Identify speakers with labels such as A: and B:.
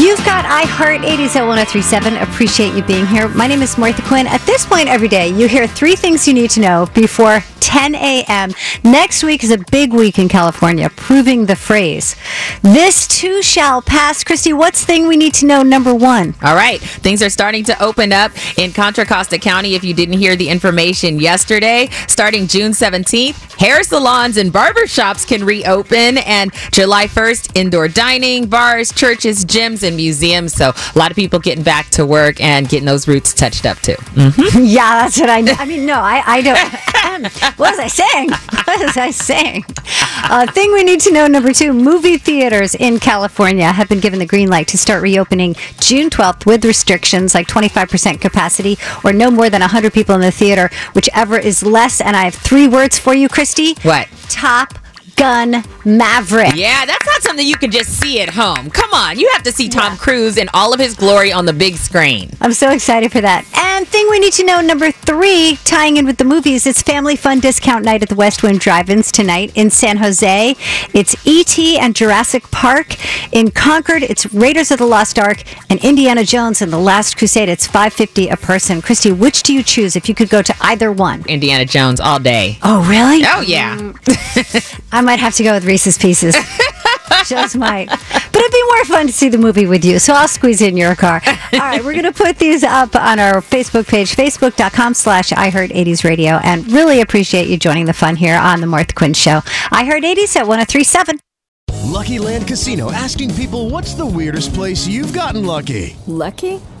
A: You've got iHeart 80s at 1037. Appreciate you being here. My name is Martha Quinn. At this point every day, you hear three things you need to know before 10 a.m. Next week is a big week in California, proving the phrase. This too shall pass. Christy, what's thing we need to know number one?
B: All right. Things are starting to open up in Contra Costa County. If you didn't hear the information yesterday, starting June 17th, hair salons and barbershops can reopen. And July 1st, indoor dining, bars, churches, gyms, and museums. So a lot of people getting back to work and getting those roots touched up too.
A: Yeah, that's what I know. I mean, no, I, I don't. What was I saying? What was I saying? Uh, thing we need to know number two movie theaters in California have been given the green light to start reopening June 12th with restrictions like 25% capacity or no more than 100 people in the theater, whichever is less. And I have three words for you, Christy.
B: What?
A: Top Gun Maverick.
B: Yeah, that's not something you can just see at home. Come on, you have to see Tom Cruise in all of his glory on the big screen.
A: I'm so excited for that. And thing we need to know number three, tying in with the movies, it's Family Fun Discount Night at the West Wind Drive-Ins tonight in San Jose. It's E.T. and Jurassic Park. In Concord, it's Raiders of the Lost Ark and Indiana Jones and the Last Crusade. It's 550 a person. Christy, which do you choose if you could go to either one?
B: Indiana Jones all day.
A: Oh, really?
B: Oh yeah.
A: I might have to go with Reese's Pieces. Just might. But it'd be more fun to see the movie with you, so I'll squeeze in your car. All right, we're going to put these up on our Facebook page, facebook.com slash iHeart 80s Radio, and really appreciate you joining the fun here on The Martha Quinn Show. iHeart 80s at 1037.
C: Lucky Land Casino asking people what's the weirdest place you've gotten lucky?
D: Lucky?